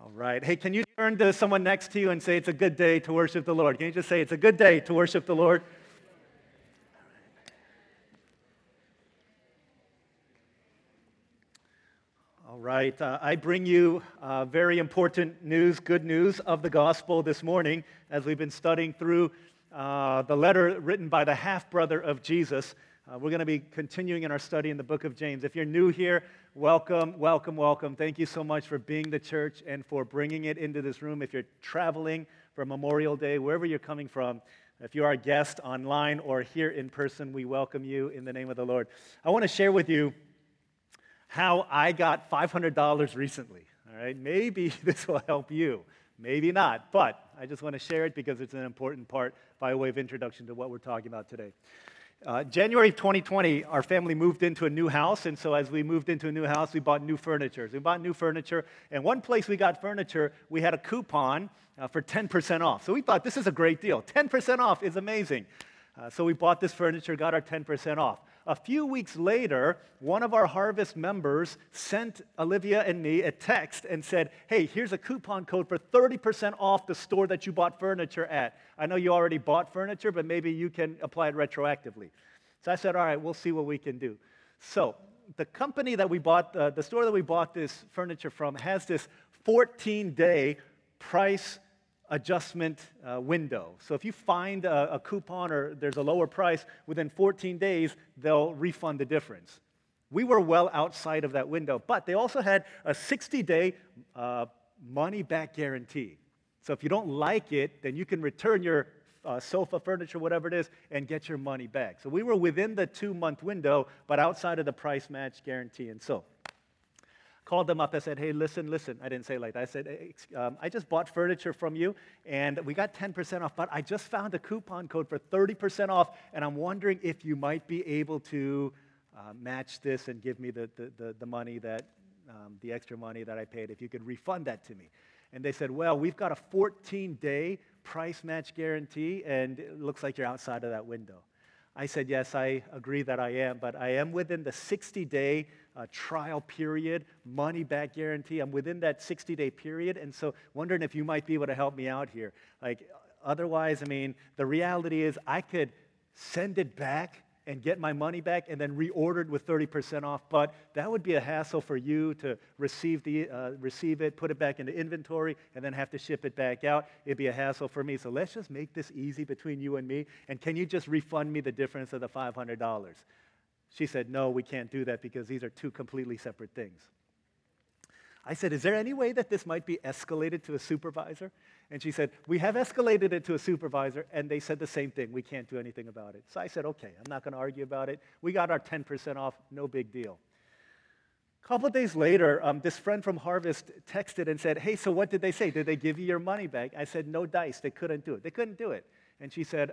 All right. Hey, can you turn to someone next to you and say it's a good day to worship the Lord? Can you just say it's a good day to worship the Lord? All right. Uh, I bring you uh, very important news, good news of the gospel this morning as we've been studying through uh, the letter written by the half brother of Jesus. Uh, we're going to be continuing in our study in the book of James. If you're new here, welcome, welcome, welcome. Thank you so much for being the church and for bringing it into this room. If you're traveling for Memorial Day, wherever you're coming from, if you are a guest online or here in person, we welcome you in the name of the Lord. I want to share with you how I got $500 recently. All right, maybe this will help you, maybe not, but I just want to share it because it's an important part by way of introduction to what we're talking about today. Uh, January of 2020, our family moved into a new house, and so as we moved into a new house, we bought new furniture. We bought new furniture, and one place we got furniture, we had a coupon uh, for 10% off. So we thought this is a great deal. 10% off is amazing. Uh, so we bought this furniture, got our 10% off. A few weeks later, one of our harvest members sent Olivia and me a text and said, Hey, here's a coupon code for 30% off the store that you bought furniture at. I know you already bought furniture, but maybe you can apply it retroactively. So I said, All right, we'll see what we can do. So the company that we bought, uh, the store that we bought this furniture from, has this 14 day price adjustment uh, window. So if you find a, a, coupon or there's a lower price, within 14 days, they'll refund the difference. We were well outside of that window, but they also had a 60 day uh, money back guarantee. So if you don't like it, then you can return your uh, sofa, furniture, whatever it is, and get your money back. So we were within the two month window, but outside of the price match guarantee. And so called them up. I said, hey, listen, listen. I didn't say like that. I said, um, I just bought furniture from you, and we got 10% off, but I just found a coupon code for 30% off, and I'm wondering if you might be able to uh, match this and give me the, the, the, the money that, um, the extra money that I paid, if you could refund that to me. And they said, well, we've got a 14 day price match guarantee, and it looks like you're outside of that window. I said, Yes, I agree that I am, but I am within the 60 day uh, trial period, money back guarantee. I'm within that 60 day period, and so wondering if you might be able to help me out here. Like, otherwise, I mean, the reality is I could send it back and get my money back and then reordered with 30% off. But that would be a hassle for you to receive, the, uh, receive it, put it back into inventory, and then have to ship it back out. It'd be a hassle for me. So let's just make this easy between you and me. And can you just refund me the difference of the $500? She said, No, we can't do that because these are two completely separate things. I said, Is there any way that this might be escalated to a supervisor? And she said, We have escalated it to a supervisor, and they said the same thing. We can't do anything about it. So I said, Okay, I'm not going to argue about it. We got our 10% off, no big deal. A couple days later, um, this friend from Harvest texted and said, Hey, so what did they say? Did they give you your money back? I said, No dice. They couldn't do it. They couldn't do it. And she said,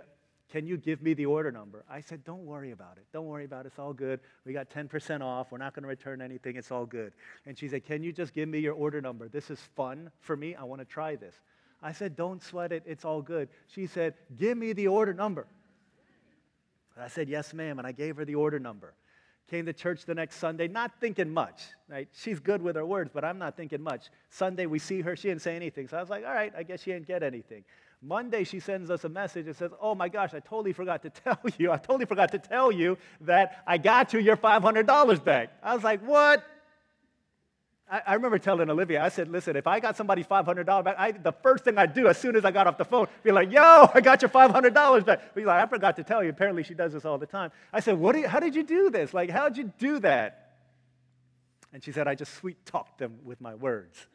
can you give me the order number? I said, Don't worry about it. Don't worry about it. It's all good. We got 10% off. We're not going to return anything. It's all good. And she said, Can you just give me your order number? This is fun for me. I want to try this. I said, Don't sweat it. It's all good. She said, Give me the order number. I said, Yes, ma'am. And I gave her the order number. Came to church the next Sunday, not thinking much. Right? She's good with her words, but I'm not thinking much. Sunday, we see her. She didn't say anything. So I was like, All right, I guess she didn't get anything. Monday, she sends us a message and says, Oh my gosh, I totally forgot to tell you. I totally forgot to tell you that I got you your $500 back. I was like, What? I, I remember telling Olivia, I said, Listen, if I got somebody $500 back, I, the first thing I'd do as soon as I got off the phone, be like, Yo, I got your $500 back. But like, I forgot to tell you. Apparently, she does this all the time. I said, what you, How did you do this? Like, how'd you do that? And she said, I just sweet talked them with my words.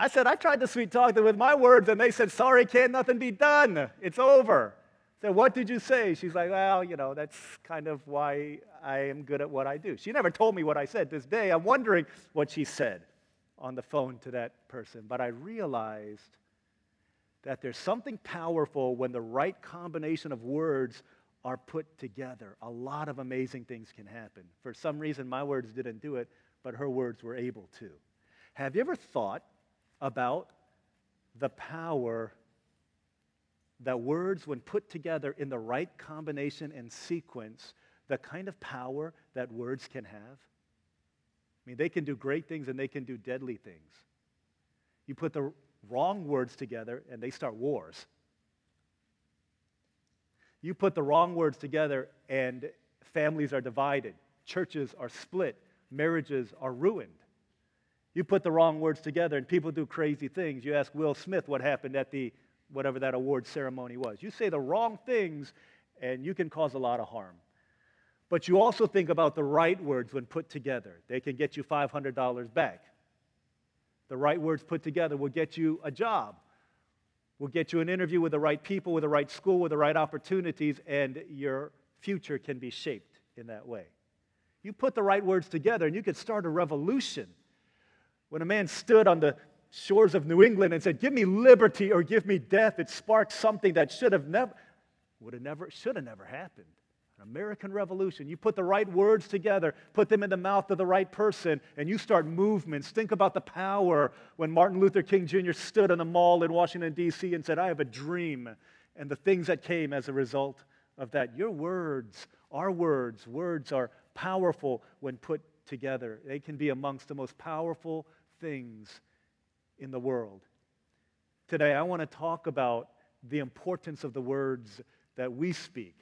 I said, I tried to sweet talk them with my words, and they said, Sorry, can't nothing be done. It's over. I said, What did you say? She's like, Well, you know, that's kind of why I am good at what I do. She never told me what I said this day. I'm wondering what she said on the phone to that person. But I realized that there's something powerful when the right combination of words are put together. A lot of amazing things can happen. For some reason, my words didn't do it, but her words were able to. Have you ever thought about the power that words, when put together in the right combination and sequence, the kind of power that words can have. I mean, they can do great things and they can do deadly things. You put the wrong words together, and they start wars. You put the wrong words together, and families are divided, churches are split, marriages are ruined. You put the wrong words together, and people do crazy things. You ask Will Smith what happened at the whatever that award ceremony was. You say the wrong things, and you can cause a lot of harm. But you also think about the right words when put together. They can get you $500 back. The right words put together will get you a job, will get you an interview with the right people, with the right school, with the right opportunities, and your future can be shaped in that way. You put the right words together, and you could start a revolution. When a man stood on the shores of New England and said, Give me liberty or give me death, it sparked something that should have never, would have never, should have never happened. An American Revolution. You put the right words together, put them in the mouth of the right person, and you start movements. Think about the power when Martin Luther King Jr. stood on the mall in Washington, D.C., and said, I have a dream, and the things that came as a result of that. Your words, our words, words are powerful when put together. They can be amongst the most powerful things in the world. Today, I want to talk about the importance of the words that we speak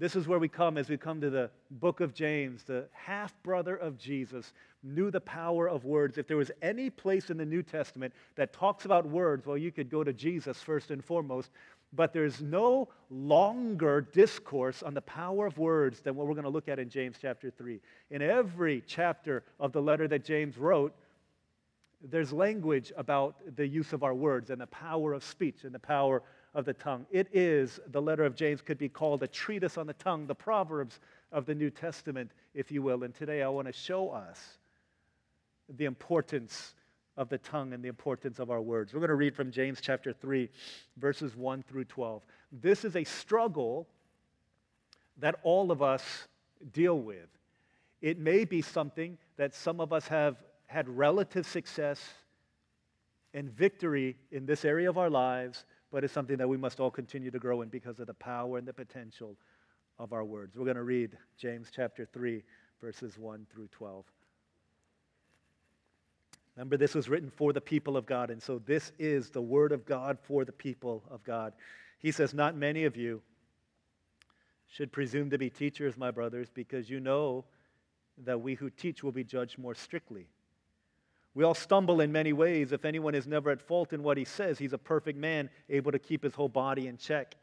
this is where we come as we come to the book of James. The half brother of Jesus knew the power of words. If there was any place in the New Testament that talks about words, well, you could go to Jesus first and foremost. But there's no longer discourse on the power of words than what we're going to look at in James chapter 3. In every chapter of the letter that James wrote, there's language about the use of our words and the power of speech and the power of the tongue. It is, the letter of James could be called a treatise on the tongue, the Proverbs of the New Testament, if you will. And today I want to show us the importance of the tongue and the importance of our words. We're going to read from James chapter 3, verses 1 through 12. This is a struggle that all of us deal with. It may be something that some of us have had relative success and victory in this area of our lives but it's something that we must all continue to grow in because of the power and the potential of our words. We're going to read James chapter 3, verses 1 through 12. Remember, this was written for the people of God, and so this is the word of God for the people of God. He says, Not many of you should presume to be teachers, my brothers, because you know that we who teach will be judged more strictly. We all stumble in many ways. If anyone is never at fault in what he says, he's a perfect man, able to keep his whole body in check.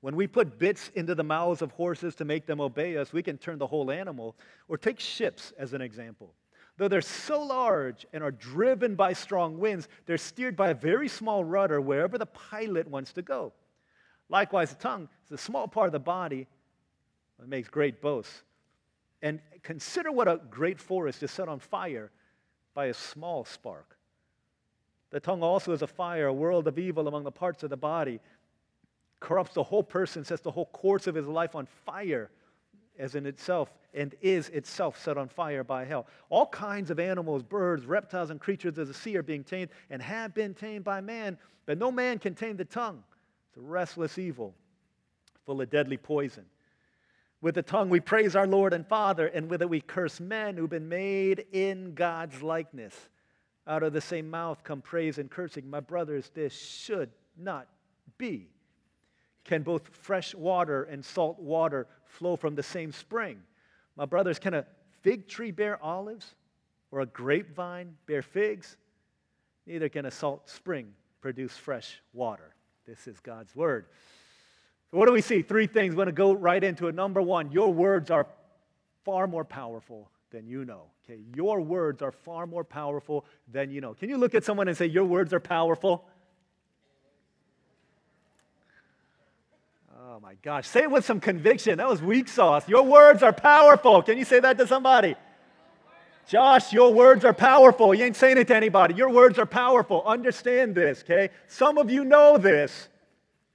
When we put bits into the mouths of horses to make them obey us, we can turn the whole animal. Or take ships as an example. Though they're so large and are driven by strong winds, they're steered by a very small rudder wherever the pilot wants to go. Likewise, the tongue is a small part of the body that makes great boasts. And consider what a great forest is set on fire by a small spark. The tongue also is a fire, a world of evil among the parts of the body, corrupts the whole person, sets the whole course of his life on fire as in itself and is itself set on fire by hell. All kinds of animals, birds, reptiles, and creatures of the sea are being tamed and have been tamed by man, but no man can tame the tongue. It's a restless evil, full of deadly poison. With the tongue we praise our Lord and Father, and with it we curse men who've been made in God's likeness. Out of the same mouth come praise and cursing. My brothers, this should not be. Can both fresh water and salt water flow from the same spring? My brothers, can a fig tree bear olives or a grapevine bear figs? Neither can a salt spring produce fresh water. This is God's word. What do we see? Three things. We're going to go right into it. Number one, your words are far more powerful than you know. Okay, your words are far more powerful than you know. Can you look at someone and say, Your words are powerful? Oh my gosh. Say it with some conviction. That was weak sauce. Your words are powerful. Can you say that to somebody? Josh, your words are powerful. You ain't saying it to anybody. Your words are powerful. Understand this, okay? Some of you know this.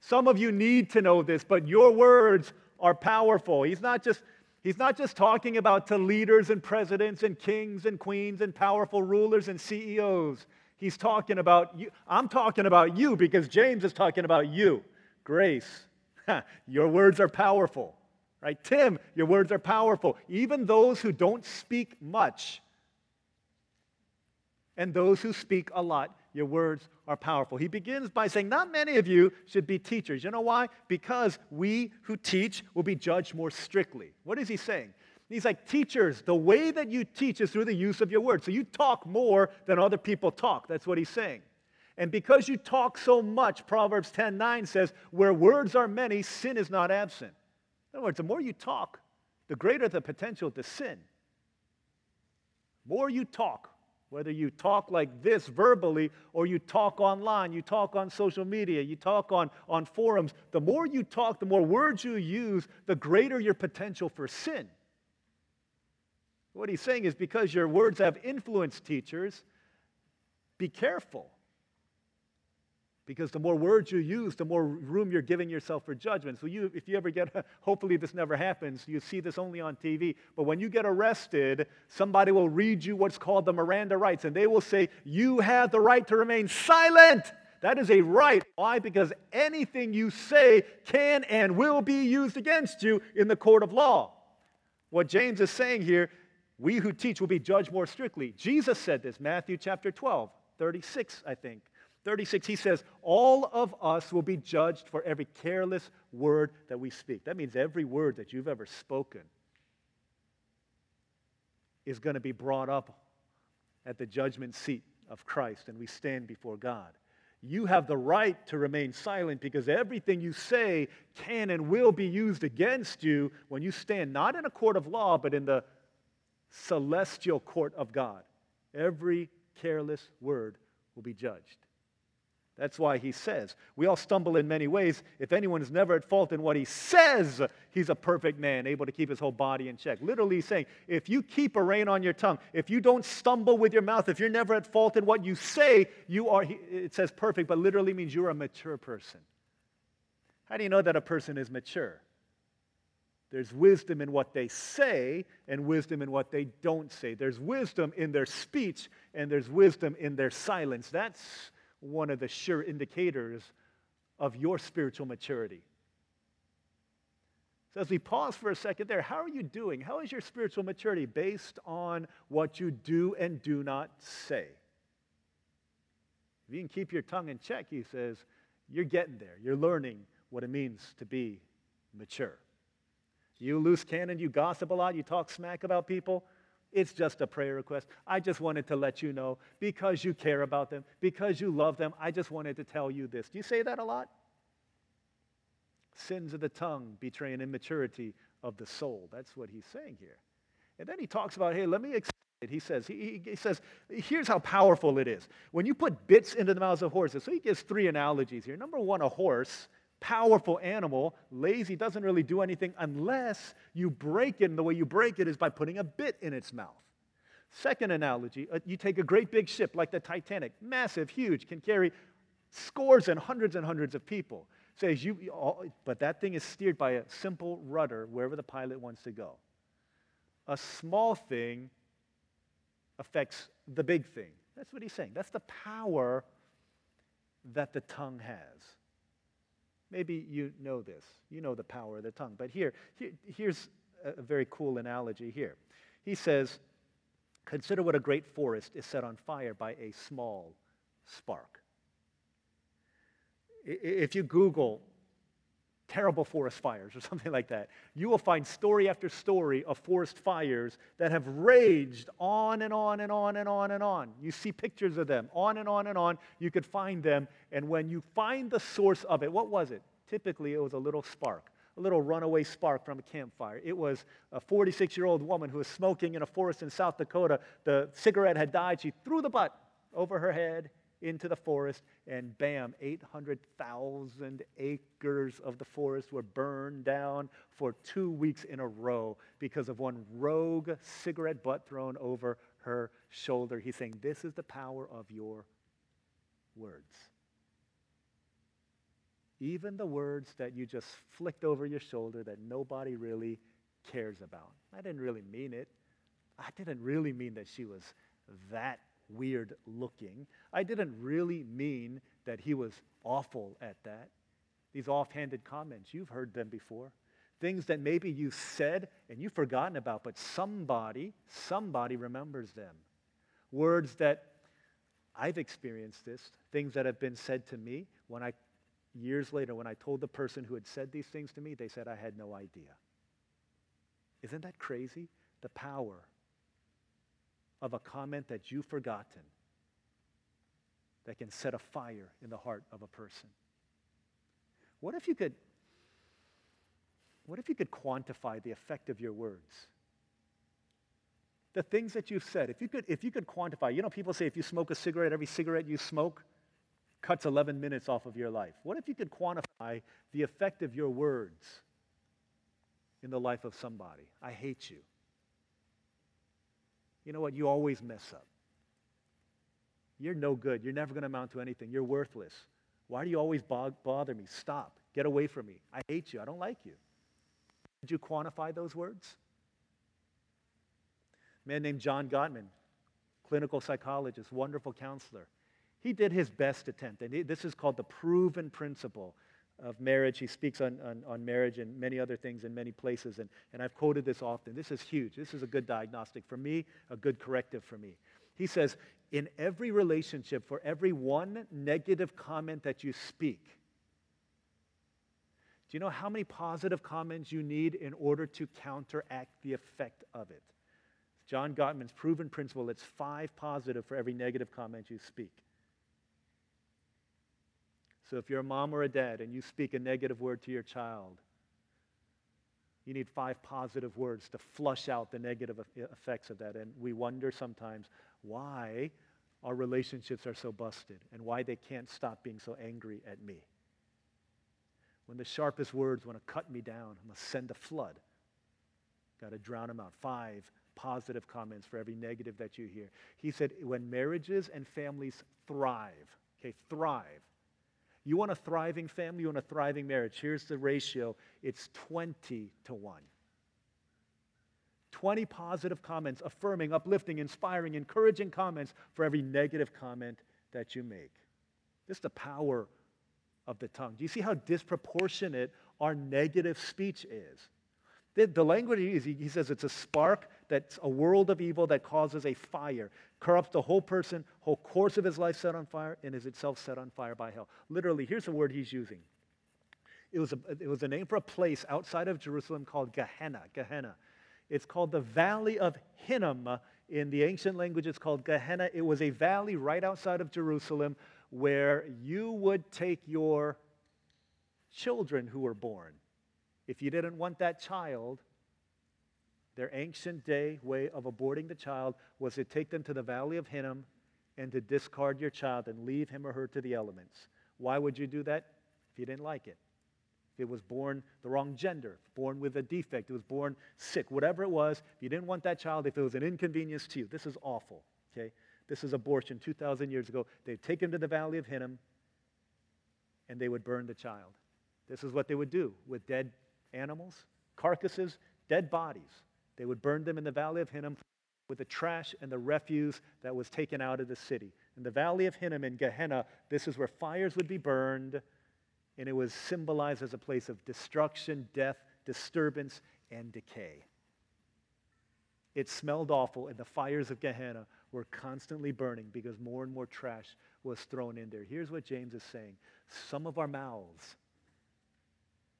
Some of you need to know this, but your words are powerful. He's not just He's not just talking about to leaders and presidents and kings and queens and powerful rulers and CEOs. He's talking about you. I'm talking about you because James is talking about you. Grace, your words are powerful. Right? Tim, your words are powerful. Even those who don't speak much and those who speak a lot your words are powerful. He begins by saying, Not many of you should be teachers. You know why? Because we who teach will be judged more strictly. What is he saying? He's like, Teachers, the way that you teach is through the use of your words. So you talk more than other people talk. That's what he's saying. And because you talk so much, Proverbs 10 9 says, Where words are many, sin is not absent. In other words, the more you talk, the greater the potential to sin. More you talk, whether you talk like this verbally or you talk online, you talk on social media, you talk on, on forums, the more you talk, the more words you use, the greater your potential for sin. What he's saying is because your words have influenced teachers, be careful. Because the more words you use, the more room you're giving yourself for judgment. So you, if you ever get, hopefully this never happens, you see this only on TV, but when you get arrested, somebody will read you what's called the Miranda rights, and they will say, you have the right to remain silent. That is a right. Why? Because anything you say can and will be used against you in the court of law. What James is saying here, we who teach will be judged more strictly. Jesus said this, Matthew chapter 12, 36, I think. 36, he says, All of us will be judged for every careless word that we speak. That means every word that you've ever spoken is going to be brought up at the judgment seat of Christ, and we stand before God. You have the right to remain silent because everything you say can and will be used against you when you stand not in a court of law, but in the celestial court of God. Every careless word will be judged. That's why he says, we all stumble in many ways. If anyone is never at fault in what he says, he's a perfect man, able to keep his whole body in check. Literally saying, if you keep a rein on your tongue, if you don't stumble with your mouth, if you're never at fault in what you say, you are, it says perfect, but literally means you're a mature person. How do you know that a person is mature? There's wisdom in what they say and wisdom in what they don't say. There's wisdom in their speech and there's wisdom in their silence. That's one of the sure indicators of your spiritual maturity. So, as we pause for a second there, how are you doing? How is your spiritual maturity based on what you do and do not say? If you can keep your tongue in check, he says, you're getting there. You're learning what it means to be mature. You loose cannon, you gossip a lot, you talk smack about people. It's just a prayer request. I just wanted to let you know because you care about them, because you love them. I just wanted to tell you this. Do you say that a lot? Sins of the tongue betray an immaturity of the soul. That's what he's saying here. And then he talks about, hey, let me explain it. He says, he, he says, here's how powerful it is. When you put bits into the mouths of horses, so he gives three analogies here. Number one, a horse powerful animal, lazy, doesn't really do anything unless you break it. And the way you break it is by putting a bit in its mouth. Second analogy uh, you take a great big ship like the Titanic, massive, huge, can carry scores and hundreds and hundreds of people. Says you, but that thing is steered by a simple rudder wherever the pilot wants to go. A small thing affects the big thing. That's what he's saying. That's the power that the tongue has. Maybe you know this. You know the power of the tongue. But here, here here's a very cool analogy here. He says, Consider what a great forest is set on fire by a small spark. If you Google terrible forest fires or something like that, you will find story after story of forest fires that have raged on and on and on and on and on. You see pictures of them on and on and on. You could find them. And when you find the source of it, what was it? Typically, it was a little spark, a little runaway spark from a campfire. It was a 46 year old woman who was smoking in a forest in South Dakota. The cigarette had died. She threw the butt over her head into the forest, and bam, 800,000 acres of the forest were burned down for two weeks in a row because of one rogue cigarette butt thrown over her shoulder. He's saying, This is the power of your words. Even the words that you just flicked over your shoulder that nobody really cares about. I didn't really mean it. I didn't really mean that she was that weird looking. I didn't really mean that he was awful at that. These offhanded comments, you've heard them before. Things that maybe you said and you've forgotten about, but somebody, somebody remembers them. Words that I've experienced this, things that have been said to me when I, years later, when I told the person who had said these things to me, they said I had no idea. Isn't that crazy? The power of a comment that you've forgotten that can set a fire in the heart of a person. What if you could what if you could quantify the effect of your words? The things that you've said, if you could if you could quantify, you know people say if you smoke a cigarette, every cigarette you smoke cuts 11 minutes off of your life. What if you could quantify the effect of your words in the life of somebody? I hate you. You know what? You always mess up. You're no good. You're never going to amount to anything. You're worthless. Why do you always bother me? Stop. Get away from me. I hate you. I don't like you. Did you quantify those words? A man named John Gottman, clinical psychologist, wonderful counselor. He did his best attempt, and this is called the proven principle of marriage. He speaks on, on, on, marriage and many other things in many places, and, and I've quoted this often. This is huge. This is a good diagnostic for me, a good corrective for me. He says, in every relationship, for every one negative comment that you speak, do you know how many positive comments you need in order to counteract the effect of it? John Gottman's proven principle it's five positive for every negative comment you speak. So if you're a mom or a dad and you speak a negative word to your child, you need five positive words to flush out the negative effects of that. And we wonder sometimes why our relationships are so busted and why they can't stop being so angry at me. When the sharpest words want to cut me down, I must send a flood. Got to drown them out. Five positive comments for every negative that you hear. He said, when marriages and families thrive, okay, thrive, you want a thriving family, you want a thriving marriage. Here's the ratio it's 20 to 1. 20 positive comments, affirming, uplifting, inspiring, encouraging comments for every negative comment that you make. This is the power of the tongue. Do you see how disproportionate our negative speech is? The, the language he he says it's a spark that's a world of evil that causes a fire, corrupts the whole person, whole course of his life set on fire, and is itself set on fire by hell. Literally, here's the word he's using. It was, a, it was a name for a place outside of Jerusalem called Gehenna. Gehenna. It's called the Valley of Hinnom. In the ancient language, it's called Gehenna. It was a valley right outside of Jerusalem where you would take your children who were born. If you didn't want that child, their ancient day way of aborting the child was to take them to the Valley of Hinnom and to discard your child and leave him or her to the elements. Why would you do that? If you didn't like it If it was born the wrong gender, born with a defect, it was born sick, whatever it was, if you didn't want that child, if it was an inconvenience to you, this is awful, okay? This is abortion 2,000 years ago. They'd take him to the Valley of Hinnom and they would burn the child. This is what they would do with dead animals, carcasses, dead bodies. They would burn them in the Valley of Hinnom with the trash and the refuse that was taken out of the city. In the Valley of Hinnom in Gehenna, this is where fires would be burned and it was symbolized as a place of destruction, death, disturbance, and decay. It smelled awful, and the fires of Gehenna were constantly burning because more and more trash was thrown in there. Here's what James is saying some of our mouths,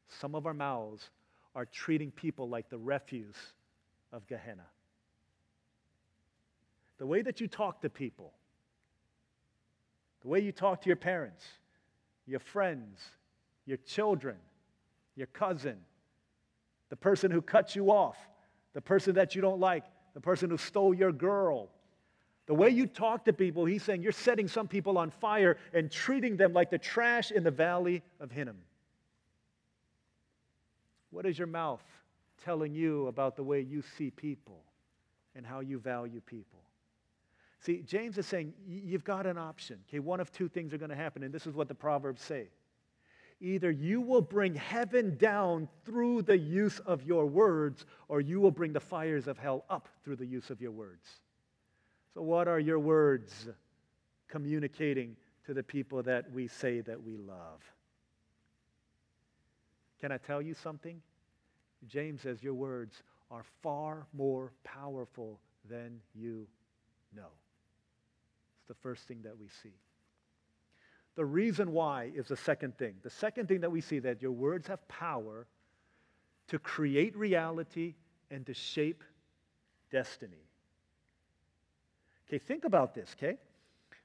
some of our mouths are treating people like the refuse of Gehenna. The way that you talk to people, the way you talk to your parents, your friends, your children, your cousin, the person who cut you off, the person that you don't like, the person who stole your girl. The way you talk to people, he's saying you're setting some people on fire and treating them like the trash in the valley of Hinnom. What is your mouth telling you about the way you see people and how you value people? See, James is saying you've got an option. Okay, one of two things are going to happen, and this is what the Proverbs say. Either you will bring heaven down through the use of your words, or you will bring the fires of hell up through the use of your words. So, what are your words communicating to the people that we say that we love? Can I tell you something? James says your words are far more powerful than you know. It's the first thing that we see. The reason why is the second thing. The second thing that we see that your words have power to create reality and to shape destiny. Okay, think about this, okay?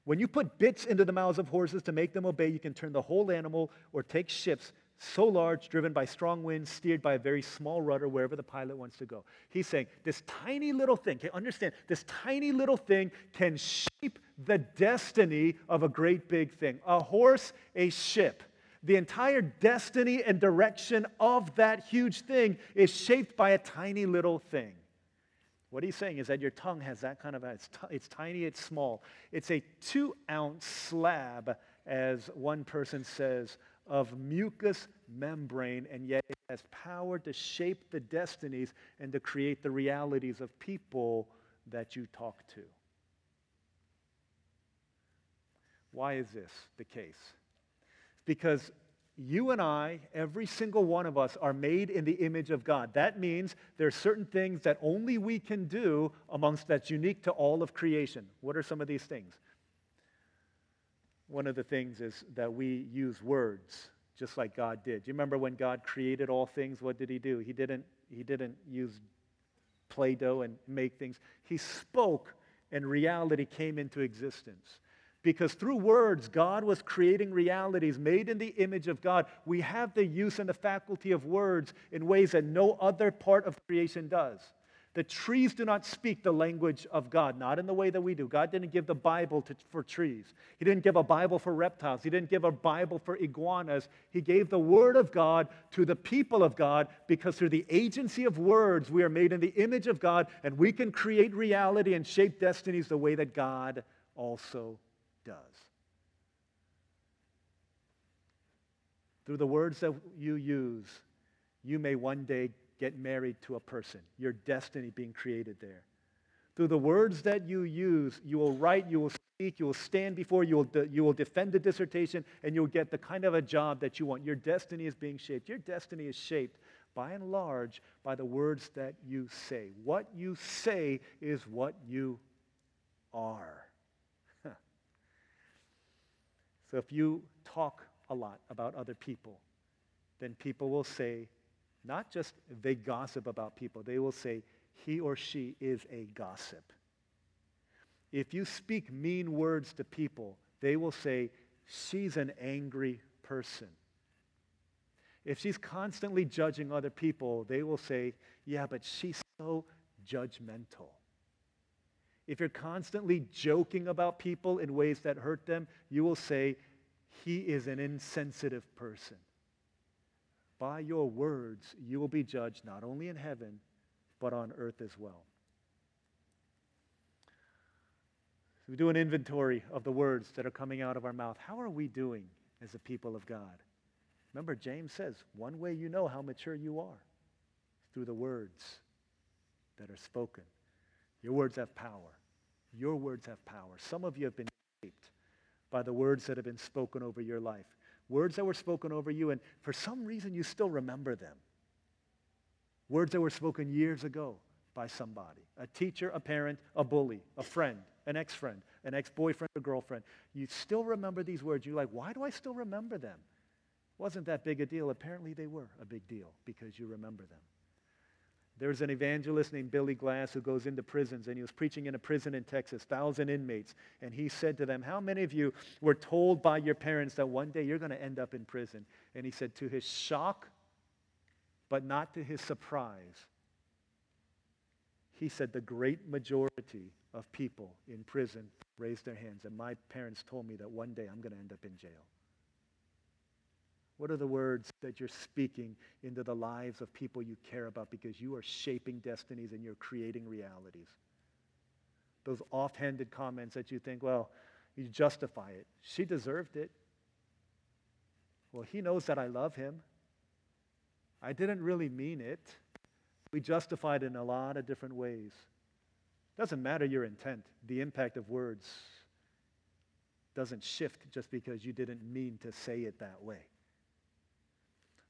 When you put bits into the mouths of horses to make them obey, you can turn the whole animal or take ships so large, driven by strong winds, steered by a very small rudder wherever the pilot wants to go. He's saying this tiny little thing, okay, understand, this tiny little thing can shape the destiny of a great big thing. A horse, a ship. The entire destiny and direction of that huge thing is shaped by a tiny little thing. What he's saying is that your tongue has that kind of, it's, t- it's tiny, it's small. It's a two ounce slab, as one person says, of mucous membrane, and yet it has power to shape the destinies and to create the realities of people that you talk to. Why is this the case? Because you and I, every single one of us, are made in the image of God. That means there are certain things that only we can do amongst that's unique to all of creation. What are some of these things? One of the things is that we use words just like God did. Do you remember when God created all things? What did he do? He didn't, he didn't use Play Doh and make things. He spoke, and reality came into existence. Because through words, God was creating realities made in the image of God. We have the use and the faculty of words in ways that no other part of creation does. The trees do not speak the language of God, not in the way that we do. God didn't give the Bible to, for trees. He didn't give a Bible for reptiles. He didn't give a Bible for iguanas. He gave the Word of God to the people of God because through the agency of words, we are made in the image of God and we can create reality and shape destinies the way that God also does. Through the words that you use, you may one day get married to a person, your destiny being created there. Through the words that you use, you will write, you will speak, you will stand before, you will, de- you will defend a dissertation, and you'll get the kind of a job that you want. Your destiny is being shaped. Your destiny is shaped, by and large, by the words that you say. What you say is what you are. so if you talk a lot about other people, then people will say, not just they gossip about people, they will say, he or she is a gossip. If you speak mean words to people, they will say, she's an angry person. If she's constantly judging other people, they will say, yeah, but she's so judgmental. If you're constantly joking about people in ways that hurt them, you will say, he is an insensitive person by your words you will be judged not only in heaven, but on earth as well. So we do an inventory of the words that are coming out of our mouth. How are we doing as a people of God? Remember, James says, one way you know how mature you are through the words that are spoken. Your words have power. Your words have power. Some of you have been shaped by the words that have been spoken over your life words that were spoken over you, and for some reason you still remember them. Words that were spoken years ago by somebody a teacher, a parent, a bully, a friend, an ex friend, an ex boyfriend or girlfriend. You still remember these words. You're like, why do I still remember them? Wasn't that big a deal? Apparently, they were a big deal because you remember them. There's an evangelist named Billy Glass who goes into prisons, and he was preaching in a prison in Texas, thousand inmates. And he said to them, How many of you were told by your parents that one day you're going to end up in prison? And he said, To his shock, but not to his surprise, he said, The great majority of people in prison raised their hands. And my parents told me that one day I'm going to end up in jail. What are the words that you're speaking into the lives of people you care about because you are shaping destinies and you're creating realities? Those offhanded comments that you think, well, you justify it. She deserved it. Well, he knows that I love him. I didn't really mean it. We justify it in a lot of different ways. Doesn't matter your intent, the impact of words doesn't shift just because you didn't mean to say it that way.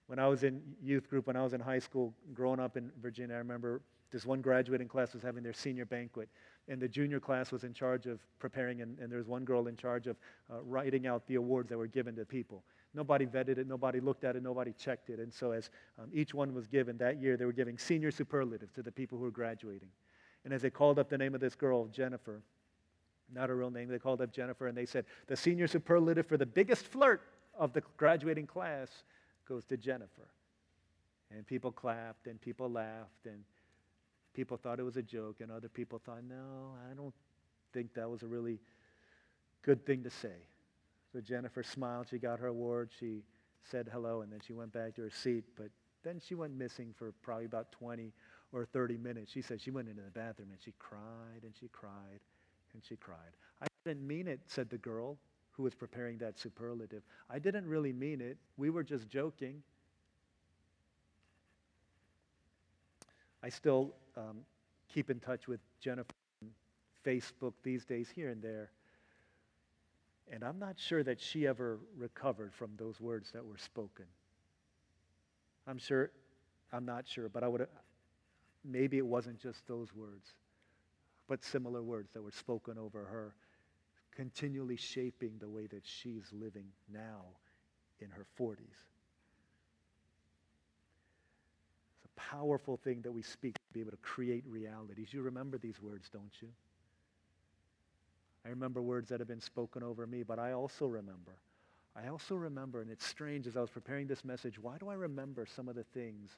When I was in youth group, when I was in high school, growing up in Virginia, I remember this one graduating class was having their senior banquet. And the junior class was in charge of preparing, and, and there was one girl in charge of uh, writing out the awards that were given to people. Nobody vetted it, nobody looked at it, nobody checked it. And so, as um, each one was given that year, they were giving senior superlatives to the people who were graduating. And as they called up the name of this girl, Jennifer, not a real name, they called up Jennifer and they said, The senior superlative for the biggest flirt of the graduating class goes to Jennifer. And people clapped and people laughed and people thought it was a joke and other people thought, no, I don't think that was a really good thing to say. So Jennifer smiled. She got her award. She said hello and then she went back to her seat. But then she went missing for probably about 20 or 30 minutes. She said she went into the bathroom and she cried and she cried and she cried. I didn't mean it, said the girl who was preparing that superlative. I didn't really mean it. We were just joking. I still um, keep in touch with Jennifer on Facebook these days, here and there. And I'm not sure that she ever recovered from those words that were spoken. I'm sure, I'm not sure, but I would maybe it wasn't just those words, but similar words that were spoken over her, continually shaping the way that she's living now in her 40s. It's a powerful thing that we speak to be able to create realities. You remember these words, don't you? I remember words that have been spoken over me, but I also remember. I also remember, and it's strange as I was preparing this message, why do I remember some of the things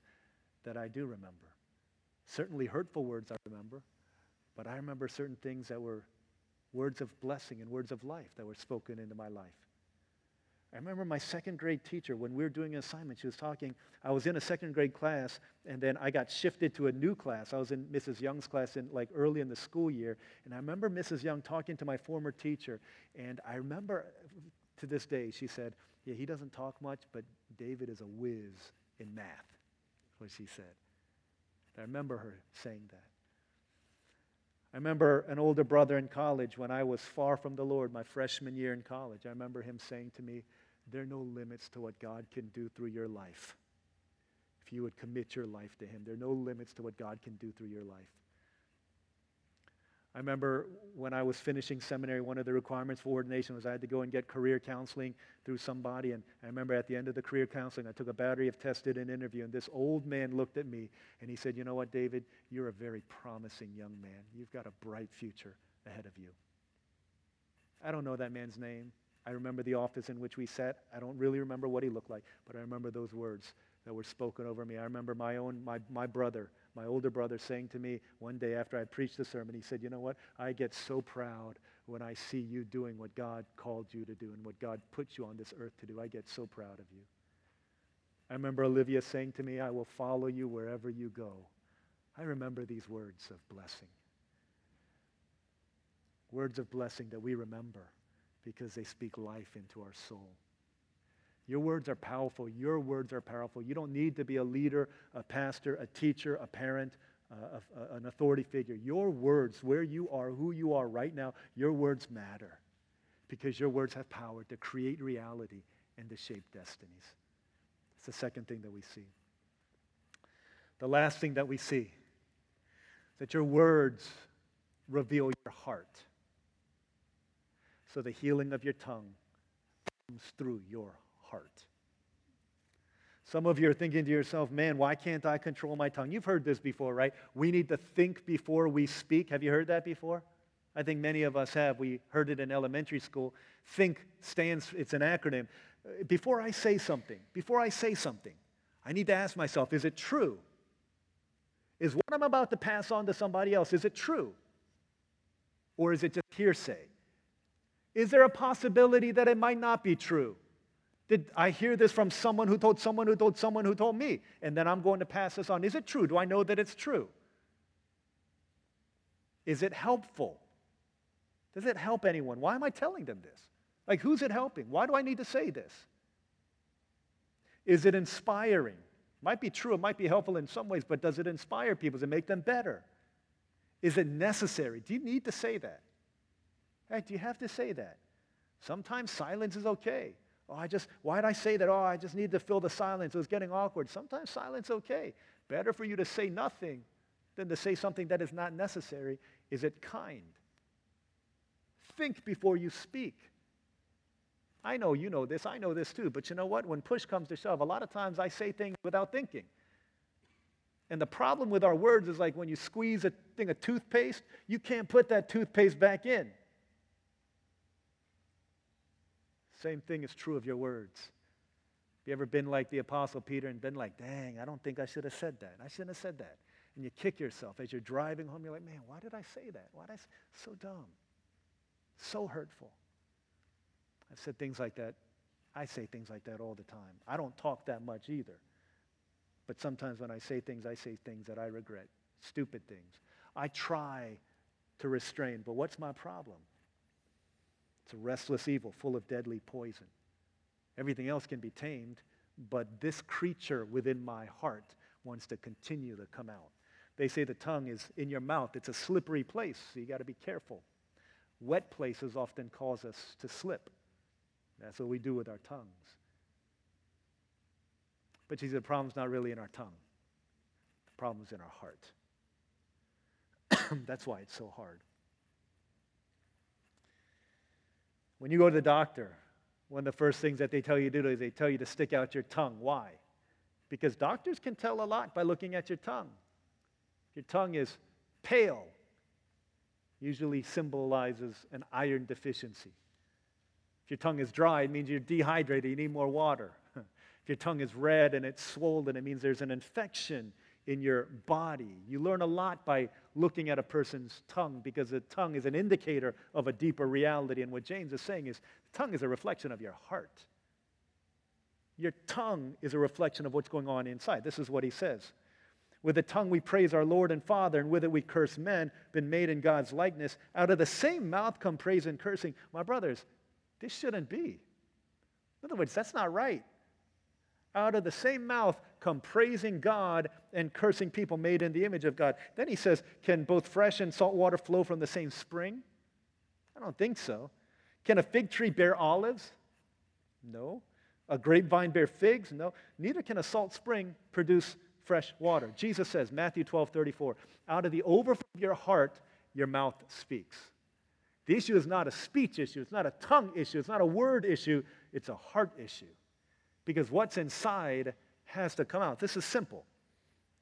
that I do remember? Certainly hurtful words I remember, but I remember certain things that were words of blessing and words of life that were spoken into my life. I remember my second grade teacher, when we were doing an assignment, she was talking. I was in a second grade class, and then I got shifted to a new class. I was in Mrs. Young's class in like early in the school year, and I remember Mrs. Young talking to my former teacher, and I remember to this day, she said, Yeah, he doesn't talk much, but David is a whiz in math, what she said. I remember her saying that. I remember an older brother in college when I was far from the Lord, my freshman year in college. I remember him saying to me, There are no limits to what God can do through your life. If you would commit your life to Him, there are no limits to what God can do through your life. I remember when I was finishing seminary, one of the requirements for ordination was I had to go and get career counseling through somebody. And I remember at the end of the career counseling, I took a battery of tests, did an interview, and this old man looked at me and he said, You know what, David? You're a very promising young man. You've got a bright future ahead of you. I don't know that man's name. I remember the office in which we sat. I don't really remember what he looked like, but I remember those words that were spoken over me. I remember my own, my, my brother my older brother saying to me one day after I preached the sermon, he said, You know what? I get so proud when I see you doing what God called you to do and what God put you on this earth to do. I get so proud of you. I remember Olivia saying to me, I will follow you wherever you go. I remember these words of blessing. Words of blessing that we remember because they speak life into our soul. Your words are powerful. Your words are powerful. You don't need to be a leader, a pastor, a teacher, a parent, uh, a, a, an authority figure. Your words, where you are, who you are right now, your words matter because your words have power to create reality and to shape destinies. It's the second thing that we see. The last thing that we see that your words reveal your heart. So the healing of your tongue comes through your heart. Some of you are thinking to yourself, man, why can't I control my tongue? You've heard this before, right? We need to think before we speak. Have you heard that before? I think many of us have. We heard it in elementary school. Think stands, it's an acronym. Before I say something, before I say something, I need to ask myself, is it true? Is what I'm about to pass on to somebody else, is it true? Or is it just hearsay? Is there a possibility that it might not be true? Did I hear this from someone who told someone who told someone who told me? And then I'm going to pass this on. Is it true? Do I know that it's true? Is it helpful? Does it help anyone? Why am I telling them this? Like, who's it helping? Why do I need to say this? Is it inspiring? Might be true, it might be helpful in some ways, but does it inspire people? Does it make them better? Is it necessary? Do you need to say that? Hey, do you have to say that? Sometimes silence is okay. Oh, I just, why did I say that? Oh, I just need to fill the silence. It was getting awkward. Sometimes silence okay. Better for you to say nothing than to say something that is not necessary Is it kind? Think before you speak. I know you know this, I know this too, but you know what? When push comes to shove, a lot of times I say things without thinking. And the problem with our words is like when you squeeze a thing of toothpaste, you can't put that toothpaste back in. Same thing is true of your words. Have you ever been like the Apostle Peter and been like, dang, I don't think I should have said that. I shouldn't have said that. And you kick yourself as you're driving home. You're like, man, why did I say that? Why did I? say? So dumb. So hurtful. I've said things like that. I say things like that all the time. I don't talk that much either. But sometimes when I say things, I say things that I regret, stupid things. I try to restrain, but what's my problem? It's a restless evil full of deadly poison. Everything else can be tamed, but this creature within my heart wants to continue to come out. They say the tongue is in your mouth. It's a slippery place, so you got to be careful. Wet places often cause us to slip. That's what we do with our tongues. But said, the problem's not really in our tongue. The problem's in our heart. That's why it's so hard. When you go to the doctor, one of the first things that they tell you to do is they tell you to stick out your tongue. Why? Because doctors can tell a lot by looking at your tongue. If your tongue is pale, usually symbolizes an iron deficiency. If your tongue is dry, it means you're dehydrated, you need more water. If your tongue is red and it's swollen, it means there's an infection in your body. You learn a lot by looking at a person's tongue because the tongue is an indicator of a deeper reality. And what James is saying is the tongue is a reflection of your heart. Your tongue is a reflection of what's going on inside. This is what he says. With the tongue we praise our Lord and Father, and with it we curse men, been made in God's likeness. Out of the same mouth come praise and cursing. My brothers, this shouldn't be. In other words, that's not right out of the same mouth come praising God and cursing people made in the image of God. Then he says, Can both fresh and salt water flow from the same spring? I don't think so. Can a fig tree bear olives? No. A grapevine bear figs? No. Neither can a salt spring produce fresh water. Jesus says, Matthew 12, 34, out of the overflow of your heart, your mouth speaks. The issue is not a speech issue, it's not a tongue issue, it's not a word issue, it's a heart issue because what's inside has to come out. This is simple.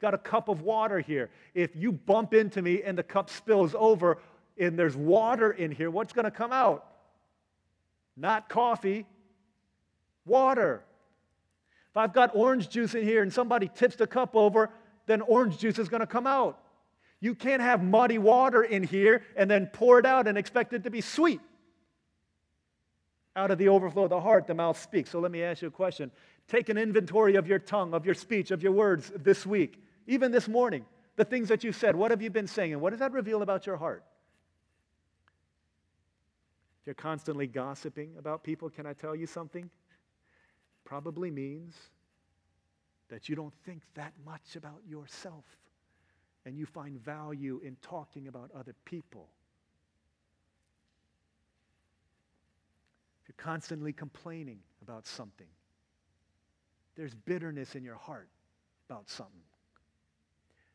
Got a cup of water here. If you bump into me and the cup spills over and there's water in here, what's going to come out? Not coffee, water. If I've got orange juice in here and somebody tips the cup over, then orange juice is going to come out. You can't have muddy water in here and then pour it out and expect it to be sweet. Out of the overflow of the heart, the mouth speaks. So let me ask you a question. Take an inventory of your tongue, of your speech, of your words this week, even this morning. The things that you said. What have you been saying? And what does that reveal about your heart? If you're constantly gossiping about people, can I tell you something? Probably means that you don't think that much about yourself and you find value in talking about other people. If you're constantly complaining about something, there's bitterness in your heart about something.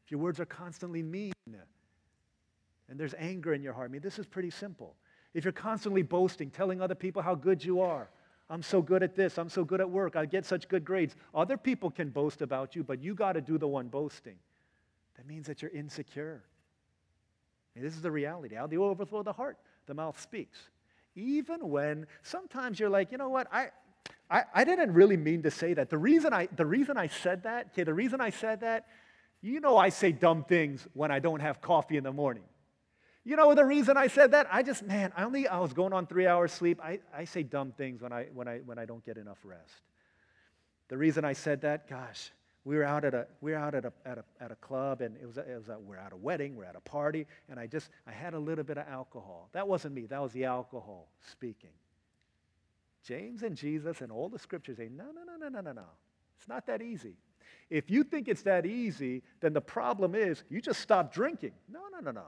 If your words are constantly mean and there's anger in your heart, I mean, this is pretty simple. If you're constantly boasting, telling other people how good you are, I'm so good at this, I'm so good at work, I get such good grades. Other people can boast about you, but you got to do the one boasting. That means that you're insecure. And this is the reality. Out the overflow of the heart, the mouth speaks even when sometimes you're like, you know what, I, I, I didn't really mean to say that. The reason I, the reason I said that, okay, the reason I said that, you know I say dumb things when I don't have coffee in the morning. You know the reason I said that? I just, man, I only I was going on three hours sleep. I, I say dumb things when I when I when I don't get enough rest. The reason I said that, gosh, we were out at a we were out at a at a, at a club and it was it was a, we're at a wedding we're at a party and I just I had a little bit of alcohol that wasn't me that was the alcohol speaking James and Jesus and all the scriptures say no no no no no no no it's not that easy if you think it's that easy then the problem is you just stop drinking no no no no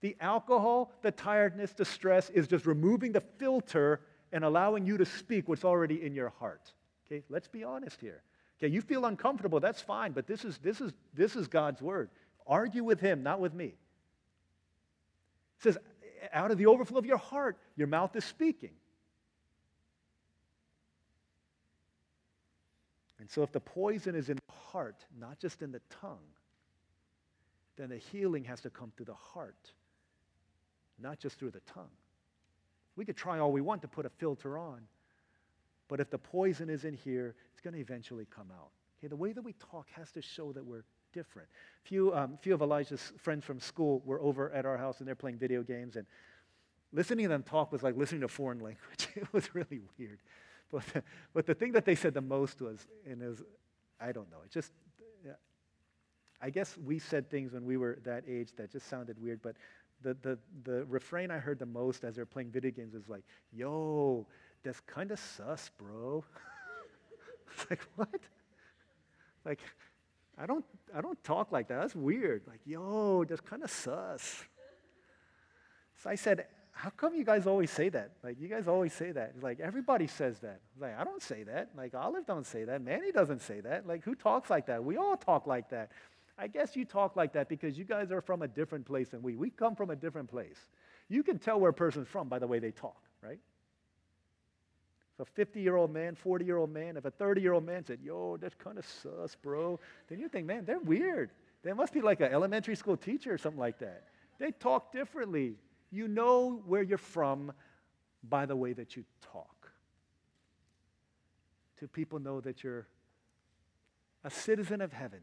the alcohol the tiredness the stress is just removing the filter and allowing you to speak what's already in your heart okay let's be honest here Okay, you feel uncomfortable, that's fine, but this is, this is, this is God's word. Argue with him, not with me. It says, out of the overflow of your heart, your mouth is speaking. And so, if the poison is in the heart, not just in the tongue, then the healing has to come through the heart, not just through the tongue. We could try all we want to put a filter on, but if the poison is in here, it's going to eventually come out. Okay, the way that we talk has to show that we're different. A few, um, few of Elijah's friends from school were over at our house and they're playing video games, and listening to them talk was like listening to foreign language. it was really weird. But the, but the thing that they said the most was, and was, I don't know, it just, I guess we said things when we were that age that just sounded weird, but the, the, the refrain I heard the most as they're playing video games was like, yo, that's kind of sus, bro. it's like, what? Like, I don't, I don't talk like that. That's weird. Like, yo, that's kind of sus. So I said, how come you guys always say that? Like, you guys always say that. Like, everybody says that. Like, I don't say that. Like, Olive don't say that. Manny doesn't say that. Like, who talks like that? We all talk like that. I guess you talk like that because you guys are from a different place than we. We come from a different place. You can tell where a person's from by the way they talk, right? If a 50 year old man, 40 year old man, if a 30 year old man said, Yo, that's kind of sus, bro, then you think, man, they're weird. They must be like an elementary school teacher or something like that. They talk differently. You know where you're from by the way that you talk. Do people know that you're a citizen of heaven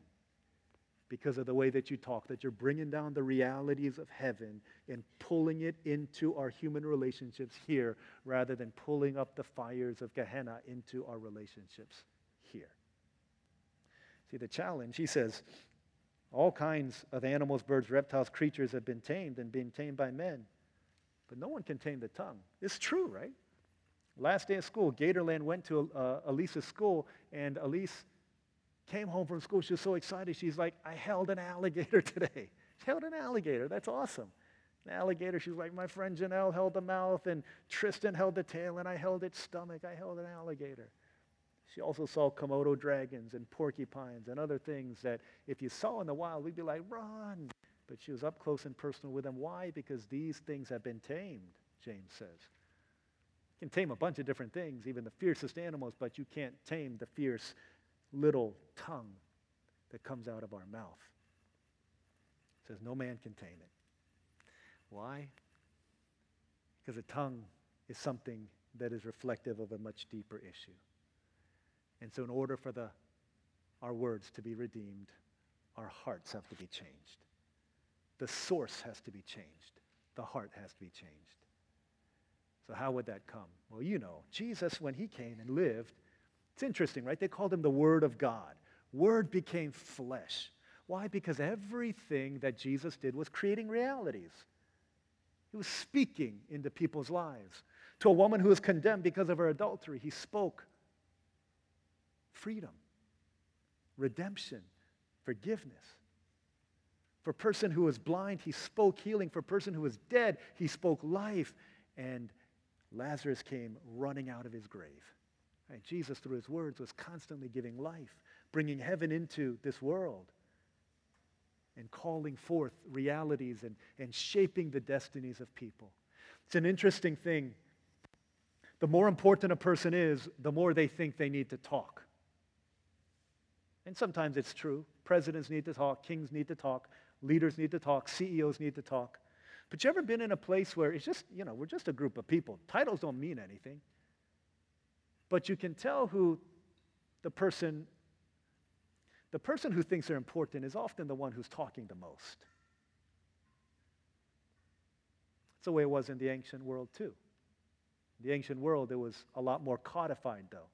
because of the way that you talk, that you're bringing down the realities of heaven and pulling it into our human relationships here rather than pulling up the fires of Gehenna into our relationships here. See, the challenge, he says, all kinds of animals, birds, reptiles, creatures have been tamed and been tamed by men, but no one can tame the tongue. It's true, right? Last day of school, Gatorland went to uh, Elise's school, and Elise came home from school. She was so excited. She's like, I held an alligator today. She held an alligator. That's awesome. An alligator, she's like, my friend Janelle held the mouth, and Tristan held the tail, and I held its stomach. I held an alligator. She also saw Komodo dragons and porcupines and other things that if you saw in the wild, we'd be like, run. But she was up close and personal with them. Why? Because these things have been tamed, James says. You can tame a bunch of different things, even the fiercest animals, but you can't tame the fierce little tongue that comes out of our mouth. It says, No man can tame it. Why? Because a tongue is something that is reflective of a much deeper issue. And so, in order for the, our words to be redeemed, our hearts have to be changed. The source has to be changed. The heart has to be changed. So, how would that come? Well, you know, Jesus, when he came and lived, it's interesting, right? They called him the Word of God. Word became flesh. Why? Because everything that Jesus did was creating realities. He was speaking into people's lives. To a woman who was condemned because of her adultery, he spoke freedom, redemption, forgiveness. For a person who was blind, he spoke healing. For a person who was dead, he spoke life. And Lazarus came running out of his grave. Right? Jesus, through his words, was constantly giving life, bringing heaven into this world, and calling forth realities and, and shaping the destinies of people. It's an interesting thing. The more important a person is, the more they think they need to talk. And sometimes it's true. Presidents need to talk, kings need to talk, leaders need to talk, CEOs need to talk. But you ever been in a place where it's just, you know, we're just a group of people. Titles don't mean anything. But you can tell who the person, the person who thinks they're important is often the one who's talking the most. It's the way it was in the ancient world, too. In the ancient world, it was a lot more codified, though.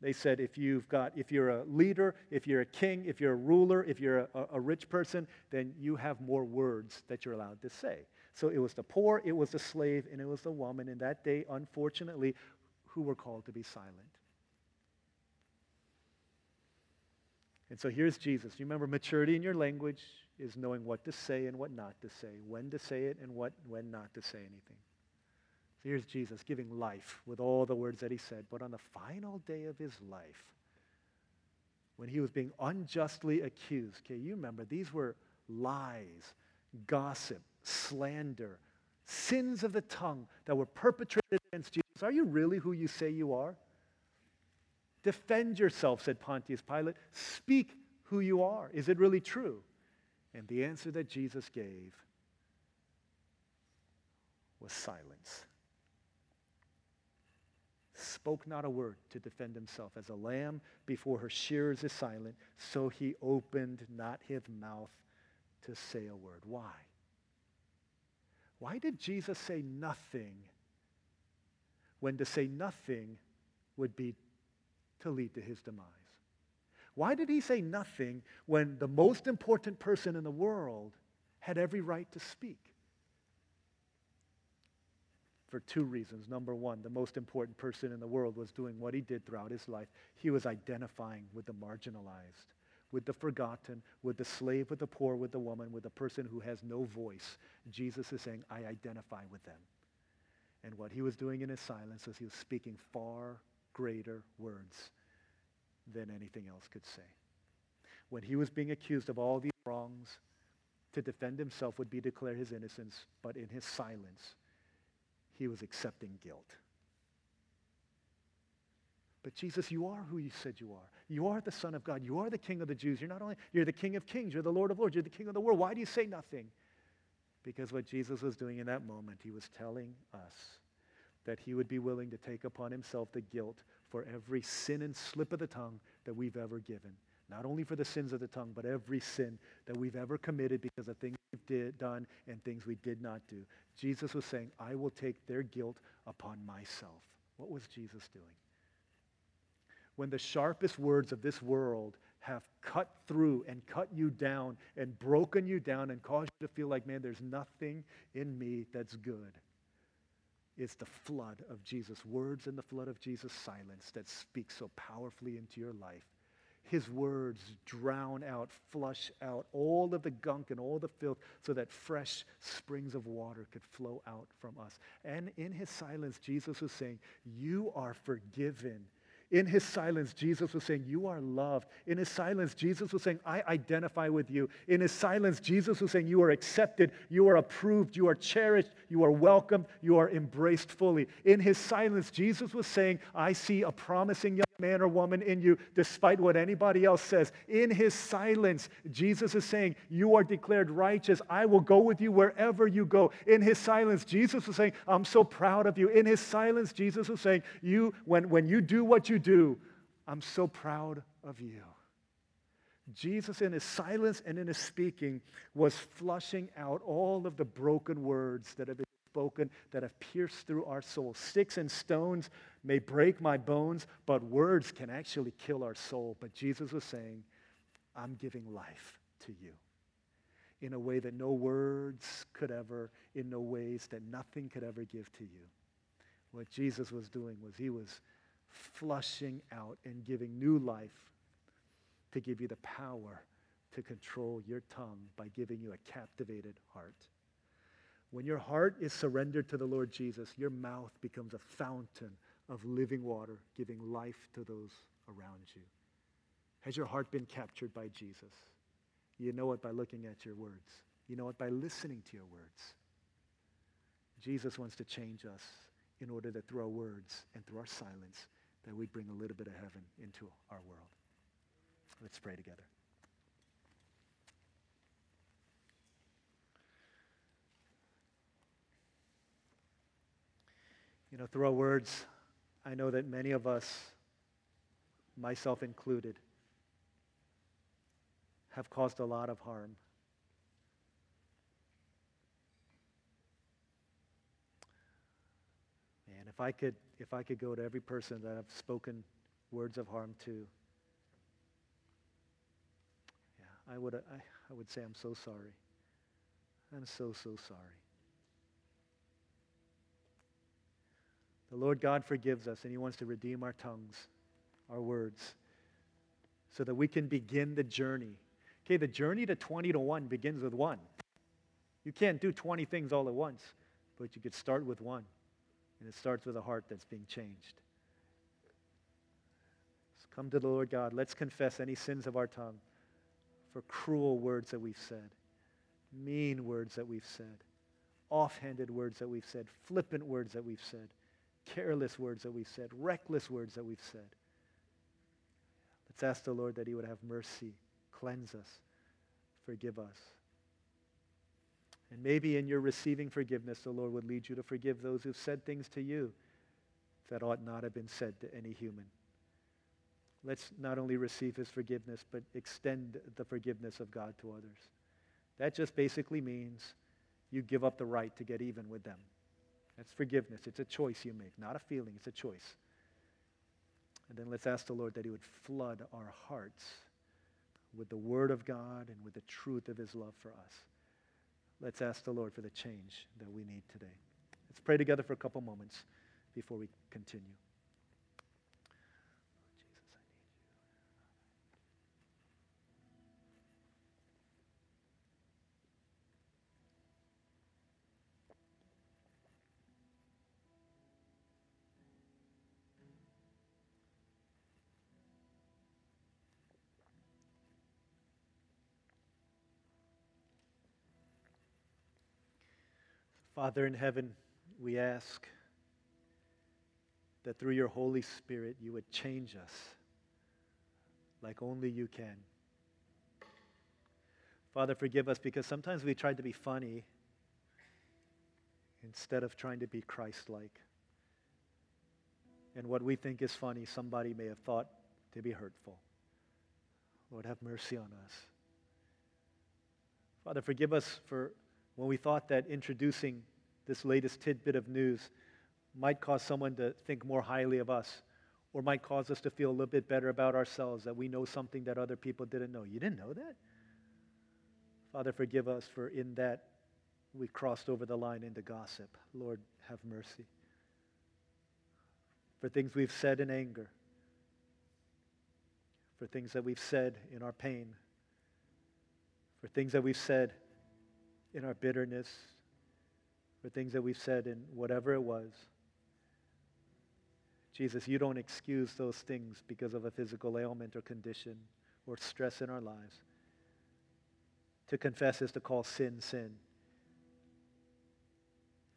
They said if you've got, if you're a leader, if you're a king, if you're a ruler, if you're a, a, rich person, then you have more words that you're allowed to say. So it was the poor, it was the slave, and it was the woman. In that day, unfortunately, who were called to be silent. And so here's Jesus. You remember maturity in your language is knowing what to say and what not to say, when to say it and what, when not to say anything. Here's Jesus giving life with all the words that he said. But on the final day of his life, when he was being unjustly accused, okay, you remember these were lies, gossip, slander, sins of the tongue that were perpetrated against Jesus. Are you really who you say you are? Defend yourself, said Pontius Pilate. Speak who you are. Is it really true? And the answer that Jesus gave was silence. Spoke not a word to defend himself. As a lamb before her shearers is silent, so he opened not his mouth to say a word. Why? Why did Jesus say nothing when to say nothing would be to lead to his demise? Why did he say nothing when the most important person in the world had every right to speak? For two reasons. Number one, the most important person in the world was doing what he did throughout his life. He was identifying with the marginalized, with the forgotten, with the slave, with the poor, with the woman, with the person who has no voice. Jesus is saying, I identify with them. And what he was doing in his silence was he was speaking far greater words than anything else could say. When he was being accused of all these wrongs, to defend himself would be declare his innocence, but in his silence, he was accepting guilt. But Jesus, you are who you said you are. You are the Son of God. You are the King of the Jews. You're not only, you're the King of Kings. You're the Lord of Lords. You're the King of the world. Why do you say nothing? Because what Jesus was doing in that moment, he was telling us that he would be willing to take upon himself the guilt for every sin and slip of the tongue that we've ever given. Not only for the sins of the tongue, but every sin that we've ever committed because of things we've did, done and things we did not do. Jesus was saying, I will take their guilt upon myself. What was Jesus doing? When the sharpest words of this world have cut through and cut you down and broken you down and caused you to feel like, man, there's nothing in me that's good it's the flood of Jesus' words and the flood of Jesus' silence that speaks so powerfully into your life. His words drown out, flush out all of the gunk and all the filth so that fresh springs of water could flow out from us. And in his silence, Jesus was saying, You are forgiven in his silence, Jesus was saying, You are loved. In his silence, Jesus was saying, I identify with you. In his silence, Jesus was saying, You are accepted, you are approved, you are cherished, you are welcomed, you are embraced fully. In his silence, Jesus was saying, I see a promising young man or woman in you, despite what anybody else says. In his silence, Jesus is saying, You are declared righteous. I will go with you wherever you go. In his silence, Jesus was saying, I'm so proud of you. In his silence, Jesus was saying, You, when, when you do what you do, I'm so proud of you. Jesus, in his silence and in his speaking, was flushing out all of the broken words that have been spoken that have pierced through our soul. Sticks and stones may break my bones, but words can actually kill our soul. But Jesus was saying, I'm giving life to you in a way that no words could ever, in no ways that nothing could ever give to you. What Jesus was doing was he was flushing out and giving new life to give you the power to control your tongue by giving you a captivated heart. When your heart is surrendered to the Lord Jesus, your mouth becomes a fountain of living water, giving life to those around you. Has your heart been captured by Jesus? You know it by looking at your words. You know it by listening to your words. Jesus wants to change us in order that through our words and through our silence that we bring a little bit of heaven into our world. Let's pray together. You know, through our words, I know that many of us, myself included, have caused a lot of harm. And if I could, if I could go to every person that I've spoken words of harm to, yeah, I would, I, I would say I'm so sorry. I'm so, so sorry. The Lord God forgives us, and He wants to redeem our tongues, our words, so that we can begin the journey. Okay, the journey to 20 to 1 begins with one. You can't do 20 things all at once, but you could start with one. And it starts with a heart that's being changed. So come to the Lord God. Let's confess any sins of our tongue for cruel words that we've said, mean words that we've said, offhanded words that we've said, flippant words that we've said, careless words that we've said, reckless words that we've said. Let's ask the Lord that He would have mercy, cleanse us, forgive us. And maybe in your receiving forgiveness, the Lord would lead you to forgive those who've said things to you that ought not have been said to any human. Let's not only receive his forgiveness, but extend the forgiveness of God to others. That just basically means you give up the right to get even with them. That's forgiveness. It's a choice you make, not a feeling, it's a choice. And then let's ask the Lord that he would flood our hearts with the word of God and with the truth of his love for us. Let's ask the Lord for the change that we need today. Let's pray together for a couple moments before we continue. Father in heaven, we ask that through your Holy Spirit you would change us like only you can. Father, forgive us because sometimes we try to be funny instead of trying to be Christ like. And what we think is funny, somebody may have thought to be hurtful. Lord, have mercy on us. Father, forgive us for when we thought that introducing this latest tidbit of news might cause someone to think more highly of us or might cause us to feel a little bit better about ourselves that we know something that other people didn't know. You didn't know that? Father, forgive us for in that we crossed over the line into gossip. Lord, have mercy. For things we've said in anger, for things that we've said in our pain, for things that we've said in our bitterness, for things that we've said in whatever it was. Jesus, you don't excuse those things because of a physical ailment or condition or stress in our lives. To confess is to call sin sin.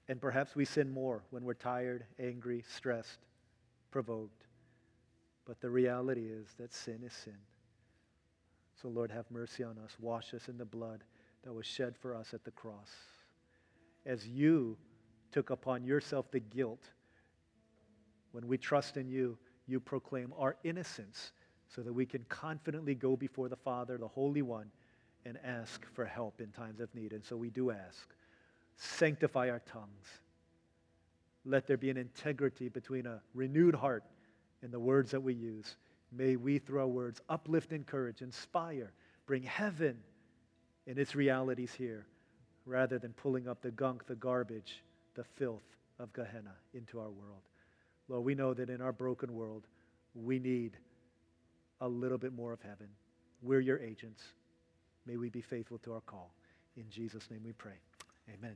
And perhaps we sin more when we're tired, angry, stressed, provoked. But the reality is that sin is sin. So, Lord, have mercy on us. Wash us in the blood that was shed for us at the cross. As you took upon yourself the guilt, when we trust in you, you proclaim our innocence so that we can confidently go before the Father, the Holy One, and ask for help in times of need. And so we do ask. Sanctify our tongues. Let there be an integrity between a renewed heart and the words that we use. May we, through our words, uplift, encourage, inspire, bring heaven in its realities here, rather than pulling up the gunk, the garbage, the filth of Gehenna into our world. Lord, we know that in our broken world, we need a little bit more of heaven. We're your agents. May we be faithful to our call. In Jesus' name we pray. Amen.